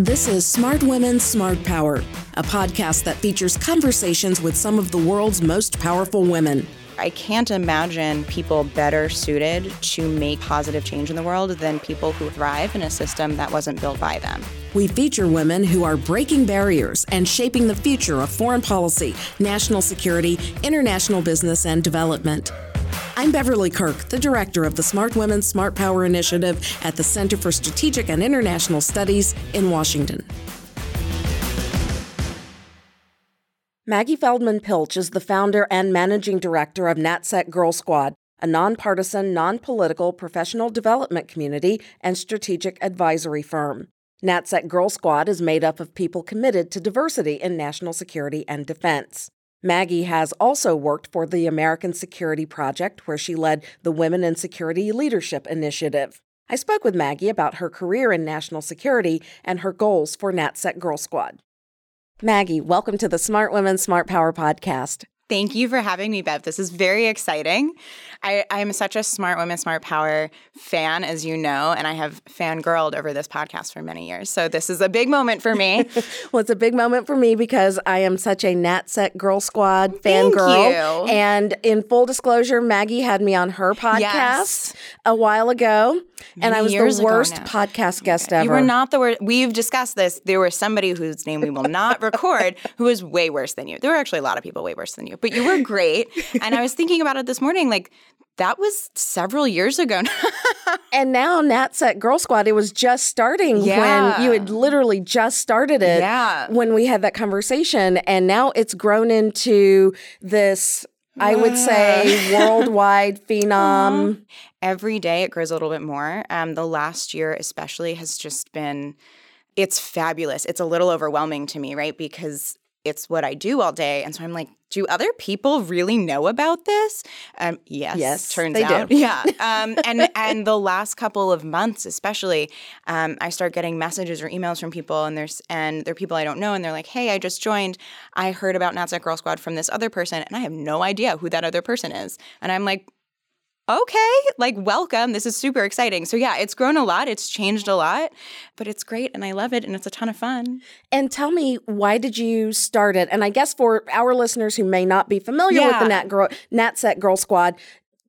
This is Smart Women, Smart Power, a podcast that features conversations with some of the world's most powerful women. I can't imagine people better suited to make positive change in the world than people who thrive in a system that wasn't built by them. We feature women who are breaking barriers and shaping the future of foreign policy, national security, international business, and development. I'm Beverly Kirk, the director of the Smart Women, Smart Power Initiative at the Center for Strategic and International Studies in Washington. Maggie Feldman Piltch is the founder and managing director of NatSec Girl Squad, a nonpartisan, non-political professional development community and strategic advisory firm. NatSec Girl Squad is made up of people committed to diversity in national security and defense. Maggie has also worked for the American Security Project, where she led the Women in Security Leadership Initiative. I spoke with Maggie about her career in national security and her goals for NatSec Girl Squad. Maggie, welcome to the Smart Women, Smart Power podcast. Thank you for having me, Bev. This is very exciting. I, am such a Smart Women, Smart Power fan, as you know, and I have fangirled over this podcast for many years. So this is a big moment for me. well, it's a big moment for me because I am such a NatSec Girl Squad fangirl. And in full disclosure, Maggie had me on her podcast yes. a while ago. And I was the worst podcast guest ever. You were not the worst. We've discussed this. There was somebody whose name we will not record who was way worse than you. There were actually a lot of people way worse than you but you were great. and I was thinking about it this morning, like that was several years ago. and now NatSec Girl Squad, it was just starting yeah. when you had literally just started it yeah. when we had that conversation. And now it's grown into this, I would say, worldwide phenom. Uh-huh. Every day it grows a little bit more. Um, the last year, especially, has just been. It's fabulous. It's a little overwhelming to me, right? Because it's what I do all day. And so I'm like, do other people really know about this? Um, yes, yes, turns out, do. yeah. Um, and and the last couple of months, especially, um, I start getting messages or emails from people, and there's and they're people I don't know, and they're like, "Hey, I just joined. I heard about NatSec Girl Squad from this other person, and I have no idea who that other person is." And I'm like, okay, like welcome. This is super exciting. So yeah, it's grown a lot. It's changed a lot, but it's great and I love it and it's a ton of fun. And tell me, why did you start it? And I guess for our listeners who may not be familiar yeah. with the Nat Girl, NatSec Girl Squad,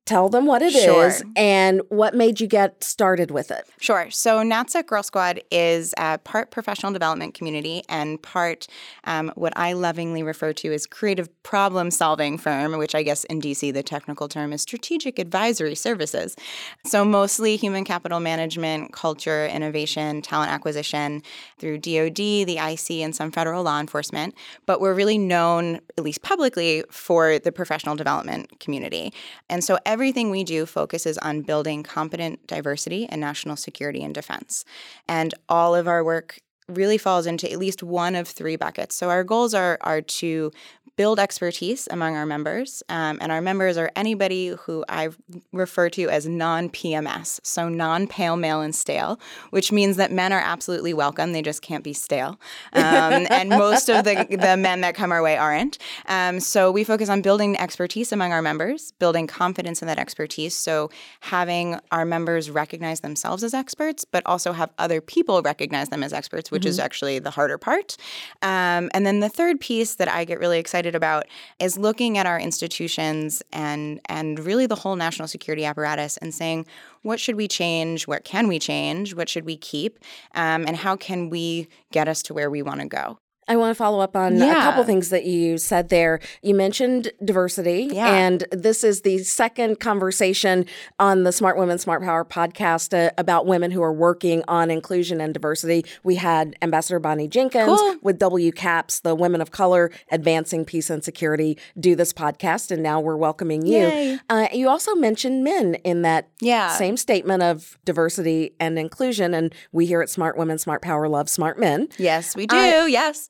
Tell them what it sure. is and what made you get started with it. Sure. So, NatSec Girl Squad is a part professional development community and part um, what I lovingly refer to as creative problem solving firm, which I guess in DC the technical term is strategic advisory services. So, mostly human capital management, culture, innovation, talent acquisition through DoD, the IC, and some federal law enforcement. But we're really known, at least publicly, for the professional development community. And so, everything we do focuses on building competent diversity in national security and defense. And all of our work really falls into at least one of three buckets. So our goals are are to build expertise among our members. Um, and our members are anybody who I refer to as non PMS, so non pale, male, and stale, which means that men are absolutely welcome. They just can't be stale. Um, and most of the, the men that come our way aren't. Um, so we focus on building expertise among our members, building confidence in that expertise. So having our members recognize themselves as experts, but also have other people recognize them as experts, which mm-hmm. is actually the harder part. Um, and then the third piece that I get really excited excited about is looking at our institutions and and really the whole national security apparatus and saying what should we change, what can we change, what should we keep, um, and how can we get us to where we want to go. I want to follow up on yeah. a couple things that you said there. You mentioned diversity, yeah. and this is the second conversation on the Smart Women, Smart Power podcast uh, about women who are working on inclusion and diversity. We had Ambassador Bonnie Jenkins cool. with WCAPS, the Women of Color Advancing Peace and Security, do this podcast, and now we're welcoming you. Uh, you also mentioned men in that yeah. same statement of diversity and inclusion, and we here at Smart Women, Smart Power love smart men. Yes, we do. Uh, yes.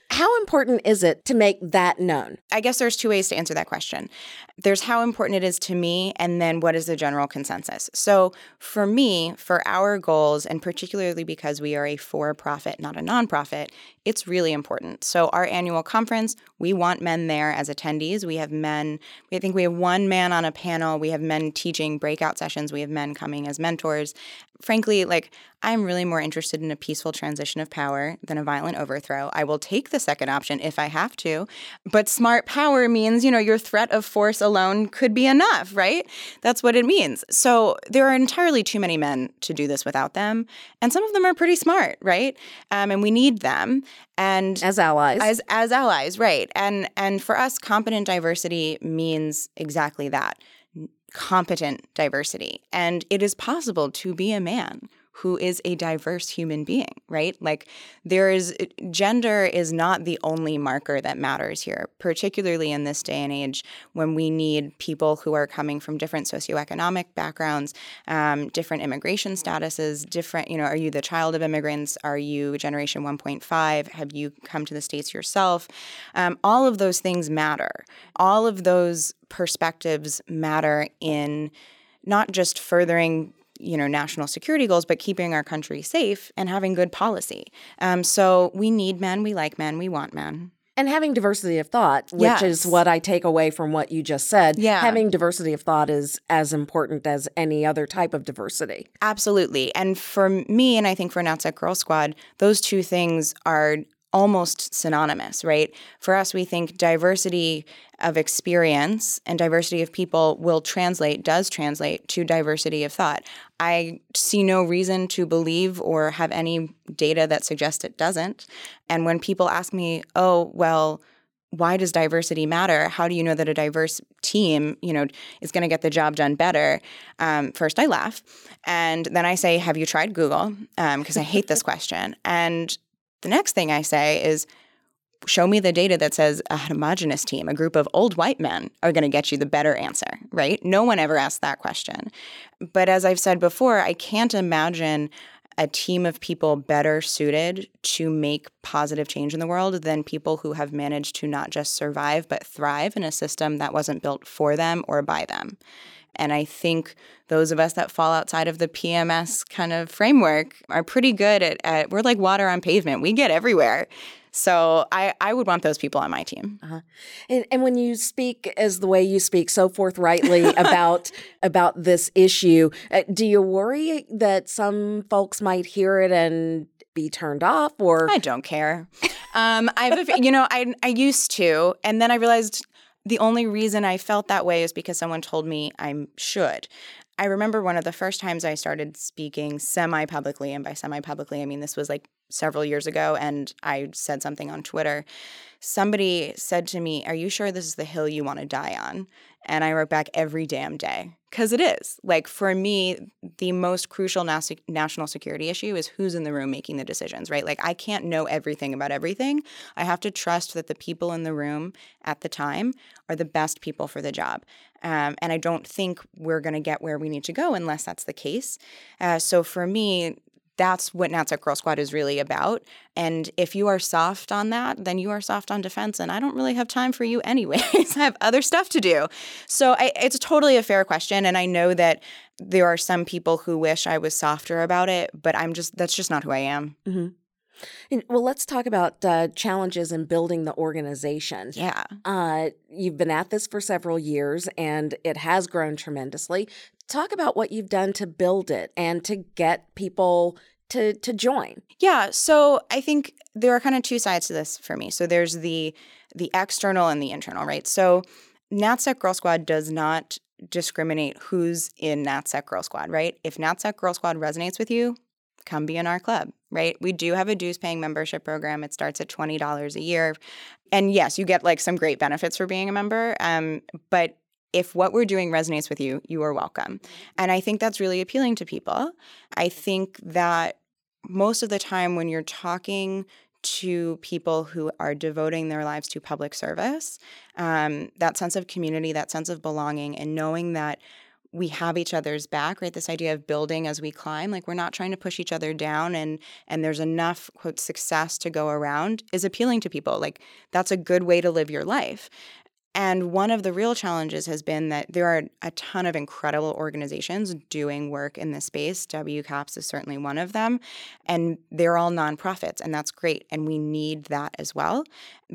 How important is it to make that known? I guess there's two ways to answer that question. There's how important it is to me, and then what is the general consensus. So, for me, for our goals, and particularly because we are a for profit, not a nonprofit, it's really important. So, our annual conference, we want men there as attendees. We have men, I think we have one man on a panel, we have men teaching breakout sessions, we have men coming as mentors. Frankly, like, I'm really more interested in a peaceful transition of power than a violent overthrow. I will take the second option if I have to. But smart power means, you know, your threat of force alone could be enough, right? That's what it means. So there are entirely too many men to do this without them. And some of them are pretty smart, right? Um, and we need them. And as allies. As as allies, right. And and for us, competent diversity means exactly that competent diversity. And it is possible to be a man who is a diverse human being, right? Like there is gender is not the only marker that matters here, particularly in this day and age when we need people who are coming from different socioeconomic backgrounds, um, different immigration statuses, different, you know, are you the child of immigrants? Are you generation 1.5? Have you come to the States yourself? Um, all of those things matter. All of those perspectives matter in not just furthering you know national security goals, but keeping our country safe and having good policy. Um, so we need men, we like men, we want men. And having diversity of thought, which yes. is what I take away from what you just said. Yeah. Having diversity of thought is as important as any other type of diversity. Absolutely. And for me, and I think for NatSec Girl Squad, those two things are almost synonymous, right? For us, we think diversity of experience and diversity of people will translate, does translate to diversity of thought. I see no reason to believe or have any data that suggests it doesn't. And when people ask me, oh, well, why does diversity matter? How do you know that a diverse team, you know, is going to get the job done better? Um, first, I laugh, and then I say, "Have you tried Google?" Because um, I hate this question. And the next thing I say is, show me the data that says a homogenous team, a group of old white men, are going to get you the better answer, right? No one ever asked that question. But as I've said before, I can't imagine a team of people better suited to make positive change in the world than people who have managed to not just survive, but thrive in a system that wasn't built for them or by them. And I think those of us that fall outside of the PMS kind of framework are pretty good at, at we're like water on pavement. We get everywhere. So I, I would want those people on my team. Uh-huh. And, and when you speak as the way you speak so forthrightly about about this issue, uh, do you worry that some folks might hear it and be turned off or I don't care. Um, I've you know I I used to, and then I realized the only reason I felt that way is because someone told me I should. I remember one of the first times I started speaking semi publicly, and by semi publicly, I mean this was like several years ago, and I said something on Twitter. Somebody said to me, Are you sure this is the hill you want to die on? And I wrote back every damn day because it is. Like for me, the most crucial nas- national security issue is who's in the room making the decisions, right? Like I can't know everything about everything. I have to trust that the people in the room at the time are the best people for the job. Um, and I don't think we're going to get where we need to go unless that's the case. Uh, so for me, that's what NatSec Girl Squad is really about. And if you are soft on that, then you are soft on defense. And I don't really have time for you anyways. I have other stuff to do. So I, it's totally a fair question. And I know that there are some people who wish I was softer about it, but I'm just, that's just not who I am. Mm-hmm. And, well, let's talk about uh, challenges in building the organization. Yeah. Uh, you've been at this for several years and it has grown tremendously. Talk about what you've done to build it and to get people to to join. Yeah, so I think there are kind of two sides to this for me. So there's the the external and the internal, right? So NatSec Girl Squad does not discriminate who's in NatSec Girl Squad, right? If NatSec Girl Squad resonates with you, come be in our club, right? We do have a dues paying membership program. It starts at $20 a year. And yes, you get like some great benefits for being a member. Um, but if what we're doing resonates with you, you are welcome. And I think that's really appealing to people. I think that most of the time when you're talking to people who are devoting their lives to public service, um, that sense of community, that sense of belonging, and knowing that we have each other's back, right? This idea of building as we climb, like we're not trying to push each other down and and there's enough quote success to go around is appealing to people. Like that's a good way to live your life. And one of the real challenges has been that there are a ton of incredible organizations doing work in this space. WCAPS is certainly one of them. And they're all nonprofits, and that's great. And we need that as well.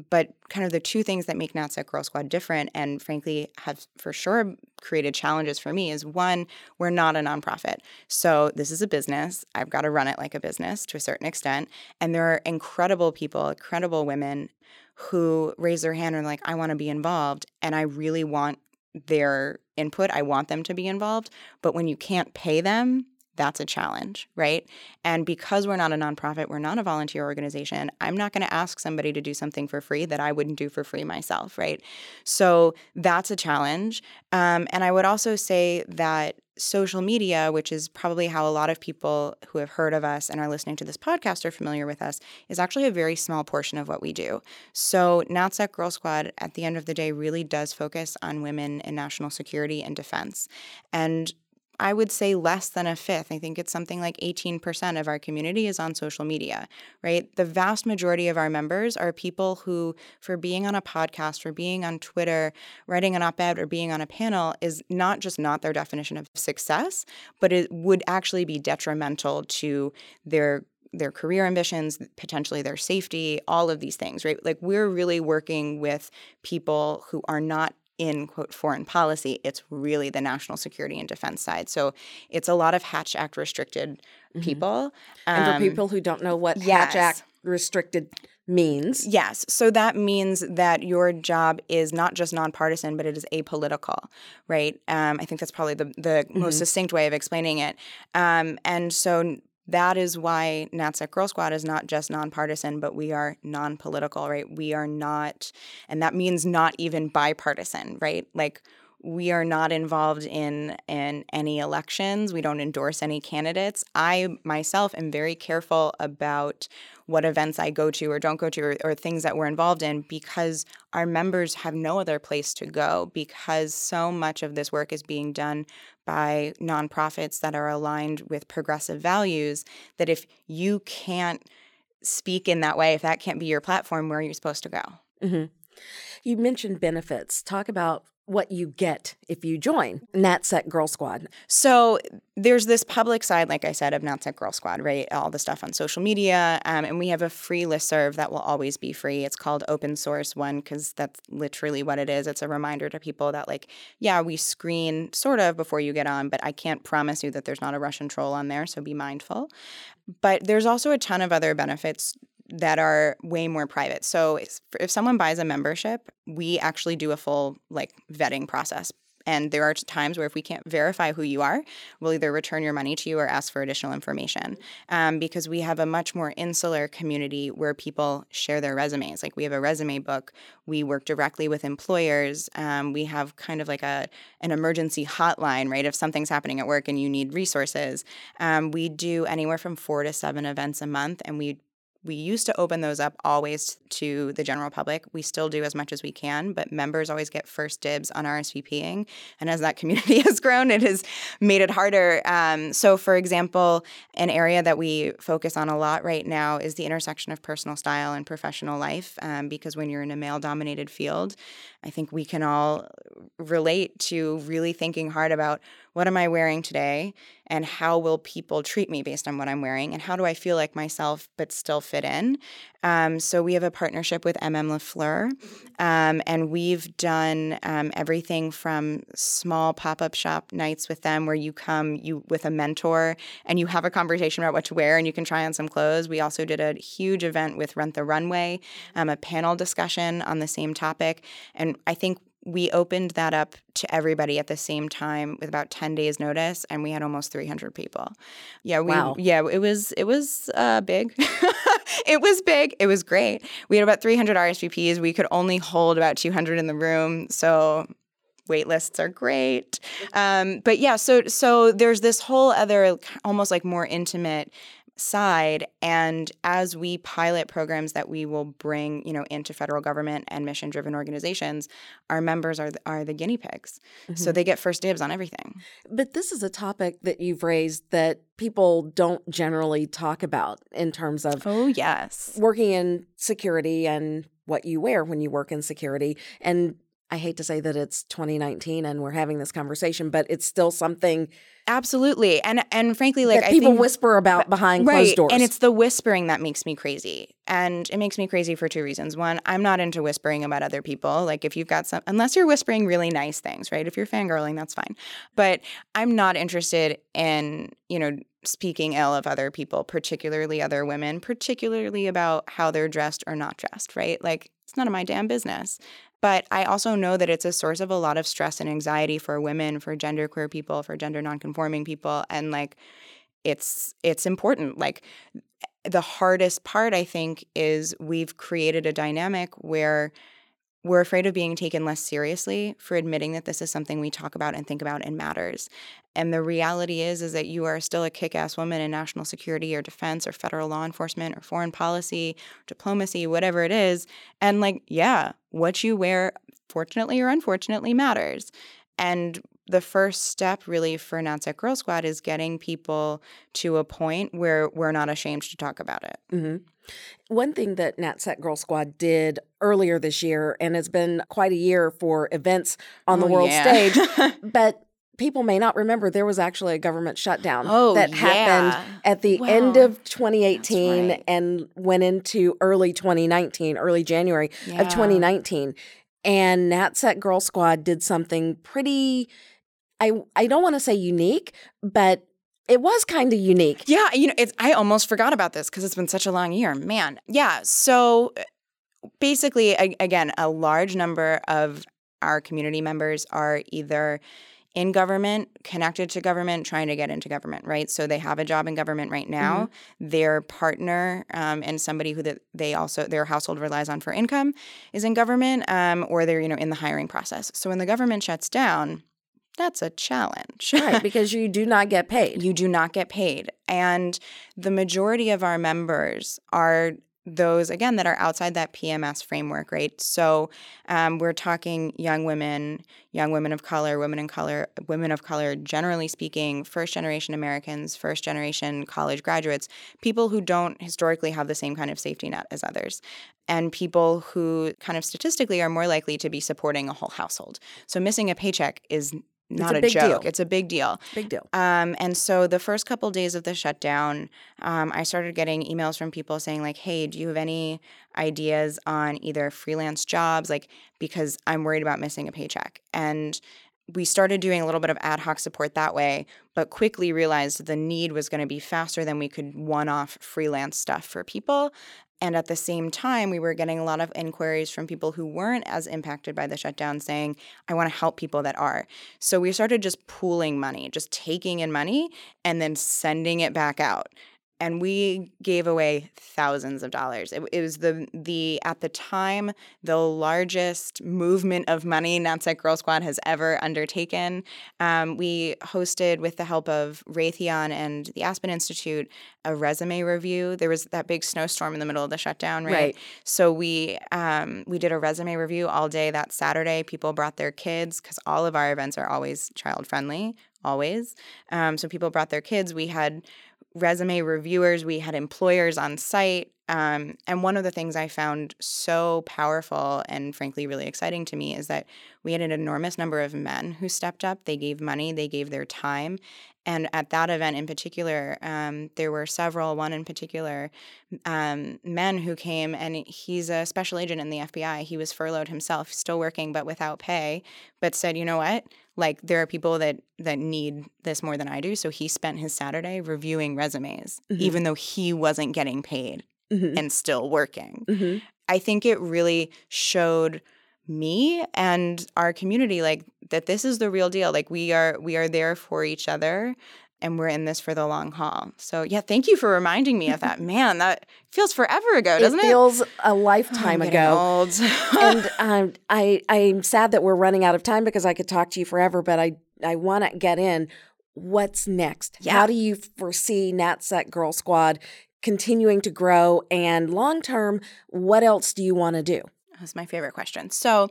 But kind of the two things that make NatSec Girl Squad different and frankly have for sure created challenges for me is one, we're not a nonprofit. So this is a business. I've got to run it like a business to a certain extent. And there are incredible people, incredible women who raise their hand and like, I want to be involved and I really want their input. I want them to be involved. But when you can't pay them, that's a challenge, right? And because we're not a nonprofit, we're not a volunteer organization, I'm not going to ask somebody to do something for free that I wouldn't do for free myself, right? So that's a challenge. Um, and I would also say that social media, which is probably how a lot of people who have heard of us and are listening to this podcast are familiar with us, is actually a very small portion of what we do. So, NatSec Girl Squad, at the end of the day, really does focus on women in national security and defense. And I would say less than a fifth. I think it's something like 18% of our community is on social media, right? The vast majority of our members are people who, for being on a podcast, for being on Twitter, writing an op ed, or being on a panel, is not just not their definition of success, but it would actually be detrimental to their their career ambitions, potentially their safety, all of these things, right? Like we're really working with people who are not in quote foreign policy it's really the national security and defense side so it's a lot of hatch act restricted mm-hmm. people and for um, people who don't know what yes. hatch act restricted means yes so that means that your job is not just nonpartisan but it is apolitical right um, i think that's probably the, the mm-hmm. most succinct way of explaining it um, and so that is why NatSec Girl Squad is not just nonpartisan, but we are non-political, right? We are not, and that means not even bipartisan, right? Like we are not involved in in any elections. We don't endorse any candidates. I myself am very careful about what events I go to or don't go to or, or, things that we're involved in because our members have no other place to go because so much of this work is being done by nonprofits that are aligned with progressive values that if you can't speak in that way, if that can't be your platform, where are you supposed to go? Mm-hmm. You mentioned benefits. Talk about what you get if you join NatSec Girl Squad. So there's this public side, like I said, of NatSec Girl Squad, right? All the stuff on social media. Um, and we have a free list serve that will always be free. It's called Open Source One because that's literally what it is. It's a reminder to people that, like, yeah, we screen sort of before you get on, but I can't promise you that there's not a Russian troll on there. So be mindful. But there's also a ton of other benefits that are way more private. So if someone buys a membership, we actually do a full like vetting process. And there are times where if we can't verify who you are, we'll either return your money to you or ask for additional information. Um, because we have a much more insular community where people share their resumes. Like we have a resume book. We work directly with employers. Um, we have kind of like a an emergency hotline, right? If something's happening at work and you need resources, um, we do anywhere from four to seven events a month, and we we used to open those up always to the general public. We still do as much as we can, but members always get first dibs on RSVPing. And as that community has grown, it has made it harder. Um, so, for example, an area that we focus on a lot right now is the intersection of personal style and professional life. Um, because when you're in a male dominated field, I think we can all relate to really thinking hard about what am I wearing today and how will people treat me based on what I'm wearing and how do I feel like myself but still fit in. Um, so we have a partnership with MM Lafleur, um, and we've done um, everything from small pop-up shop nights with them where you come you with a mentor and you have a conversation about what to wear and you can try on some clothes. We also did a huge event with Rent the Runway, um, a panel discussion on the same topic, and I think we opened that up to everybody at the same time with about 10 days notice and we had almost 300 people. Yeah we wow. yeah it was it was uh, big. It was big. It was great. We had about 300 rsvps we could only hold about 200 in the room so wait lists are great. Um, but yeah, so so there's this whole other almost like more intimate side and as we pilot programs that we will bring you know into federal government and mission driven organizations our members are the, are the guinea pigs. Mm-hmm. so they get first dibs on everything. But this is a topic that you've raised that people don't generally talk about in terms of oh yes. working in security and what you wear when you work in security and I hate to say that it's 2019 and we're having this conversation, but it's still something absolutely and and frankly like people think, whisper about behind right, closed doors. And it's the whispering that makes me crazy. And it makes me crazy for two reasons. One, I'm not into whispering about other people. Like if you've got some unless you're whispering really nice things, right? If you're fangirling, that's fine. But I'm not interested in, you know, speaking ill of other people, particularly other women, particularly about how they're dressed or not dressed, right? Like it's none of my damn business. But I also know that it's a source of a lot of stress and anxiety for women, for genderqueer people, for gender nonconforming people. And like it's it's important. Like the hardest part I think is we've created a dynamic where we're afraid of being taken less seriously for admitting that this is something we talk about and think about and matters. And the reality is is that you are still a kick-ass woman in national security or defense or federal law enforcement or foreign policy, diplomacy, whatever it is. And like, yeah, what you wear fortunately or unfortunately matters. And the first step really for NatSec Girl Squad is getting people to a point where we're not ashamed to talk about it. Mm-hmm. One thing that NatSec Girl Squad did earlier this year, and it's been quite a year for events on the oh, world yeah. stage, but people may not remember there was actually a government shutdown oh, that yeah. happened at the well, end of 2018 right. and went into early 2019, early January yeah. of 2019. And NatSec Girl Squad did something pretty I I don't want to say unique, but it was kind of unique. Yeah, you know, it's I almost forgot about this because it's been such a long year. Man. Yeah, so basically again, a large number of our community members are either in government, connected to government, trying to get into government, right? So they have a job in government right now. Mm-hmm. Their partner um, and somebody who that they also their household relies on for income is in government, um, or they're you know in the hiring process. So when the government shuts down, that's a challenge. right, because you do not get paid. You do not get paid. And the majority of our members are those again that are outside that PMS framework, right? So um, we're talking young women, young women of color, women in color, women of color, generally speaking, first generation Americans, first generation college graduates, people who don't historically have the same kind of safety net as others, and people who kind of statistically are more likely to be supporting a whole household. So missing a paycheck is not a, a joke. Deal. It's a big deal. Big deal. Um, and so the first couple of days of the shutdown, um, I started getting emails from people saying like, "Hey, do you have any ideas on either freelance jobs? Like, because I'm worried about missing a paycheck." And we started doing a little bit of ad hoc support that way, but quickly realized the need was going to be faster than we could one off freelance stuff for people. And at the same time, we were getting a lot of inquiries from people who weren't as impacted by the shutdown saying, I want to help people that are. So we started just pooling money, just taking in money and then sending it back out and we gave away thousands of dollars. It, it, was the the at the time the largest movement of money NatSec Girl Squad has ever undertaken. Um, we hosted with the help of Raytheon and the Aspen Institute a resume review. There was that big snowstorm in the middle of the shutdown, right? right. So we um, we did a resume review all day that Saturday. People brought their kids because all of our events are always child friendly always. Um, so people brought their kids. We had resume reviewers, we had employers on site. Um, and one of the things I found so powerful and frankly really exciting to me is that we had an enormous number of men who stepped up. They gave money, they gave their time. And at that event in particular, um, there were several, one in particular, um, men who came, and he's a special agent in the FBI. He was furloughed himself, still working, but without pay, but said, you know what? Like there are people that that need this more than I do. So he spent his Saturday reviewing resumes, mm-hmm. even though he wasn't getting paid mm-hmm. and still working. Mm-hmm. I think it really showed me and our community like that this is the real deal like we are we are there for each other and we're in this for the long haul. So yeah, thank you for reminding me of that. Man, that feels forever ago, doesn't it? It feels a lifetime oh, ago. Old. and um, I I'm sad that we're running out of time because I could talk to you forever, but I I want to get in. What's next? Yeah. How do you foresee NatSec Girl Squad continuing to grow? And long term, what else do you want to do? That's my favorite question. So,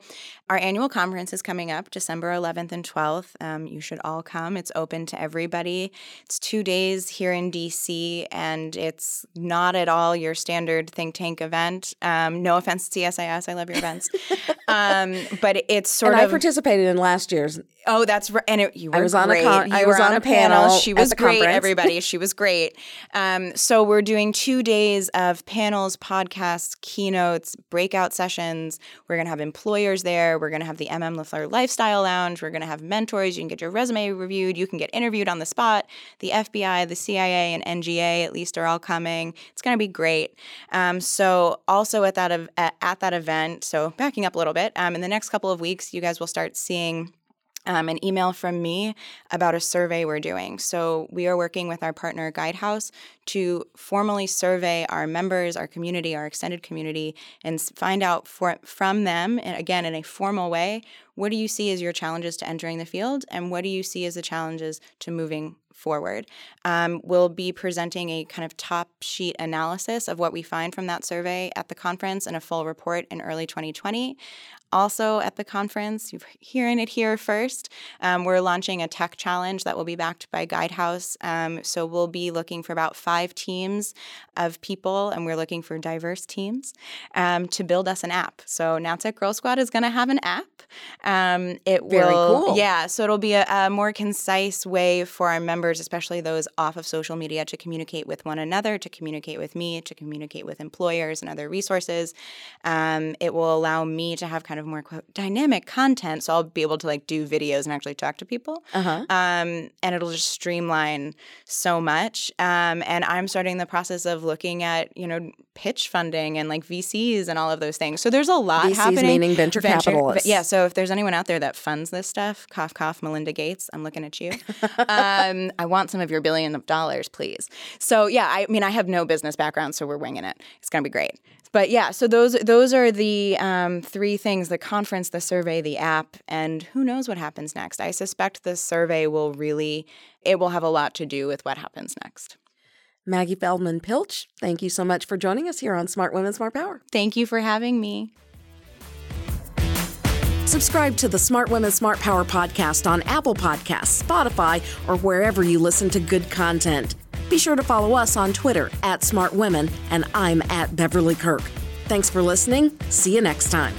our annual conference is coming up December 11th and 12th. Um, you should all come. It's open to everybody. It's two days here in DC, and it's not at all your standard think tank event. Um, no offense to CSIS, I love your events. um, but it's sort and of. I participated in last year's. Oh, that's right. And it, you were I was on great. a con- I was on a panel She at was great, conference. everybody. She was great. Um, so we're doing two days of panels, podcasts, keynotes, breakout sessions. We're going to have employers there. We're going to have the MM LaFleur Lifestyle Lounge. We're going to have mentors. You can get your resume reviewed. You can get interviewed on the spot. The FBI, the CIA, and NGA at least are all coming. It's going to be great. Um, so also at that ev- at, at that event. So backing up a little bit. Um, in the next couple of weeks, you guys will start seeing um, an email from me about a survey we're doing. So, we are working with our partner Guidehouse to formally survey our members, our community, our extended community, and find out for, from them, and again, in a formal way, what do you see as your challenges to entering the field, and what do you see as the challenges to moving forward. Um, we'll be presenting a kind of top sheet analysis of what we find from that survey at the conference and a full report in early 2020. Also, at the conference, you're hearing it here first, um, we're launching a tech challenge that will be backed by Guidehouse. Um, so, we'll be looking for about five teams of people, and we're looking for diverse teams um, to build us an app. So, NatSec Girl Squad is going to have an app. Um, it Very will, cool. yeah. So, it'll be a, a more concise way for our members, especially those off of social media, to communicate with one another, to communicate with me, to communicate with employers and other resources. Um, it will allow me to have kind of more quote, dynamic content, so I'll be able to like do videos and actually talk to people. Uh-huh. Um, and it'll just streamline so much. Um, and I'm starting the process of looking at you know pitch funding and like VCs and all of those things. So there's a lot VCs happening. meaning venture capitalists. Yeah. So if there's anyone out there that funds this stuff, cough cough, Melinda Gates, I'm looking at you. um, I want some of your billion of dollars, please. So yeah, I mean I have no business background, so we're winging it. It's gonna be great. But yeah, so those those are the um, three things: the conference, the survey, the app, and who knows what happens next. I suspect the survey will really it will have a lot to do with what happens next. Maggie Feldman Piltch, thank you so much for joining us here on Smart Women, Smart Power. Thank you for having me. Subscribe to the Smart Women, Smart Power podcast on Apple Podcasts, Spotify, or wherever you listen to good content. Be sure to follow us on Twitter at Smart Women, and I'm at Beverly Kirk. Thanks for listening. See you next time.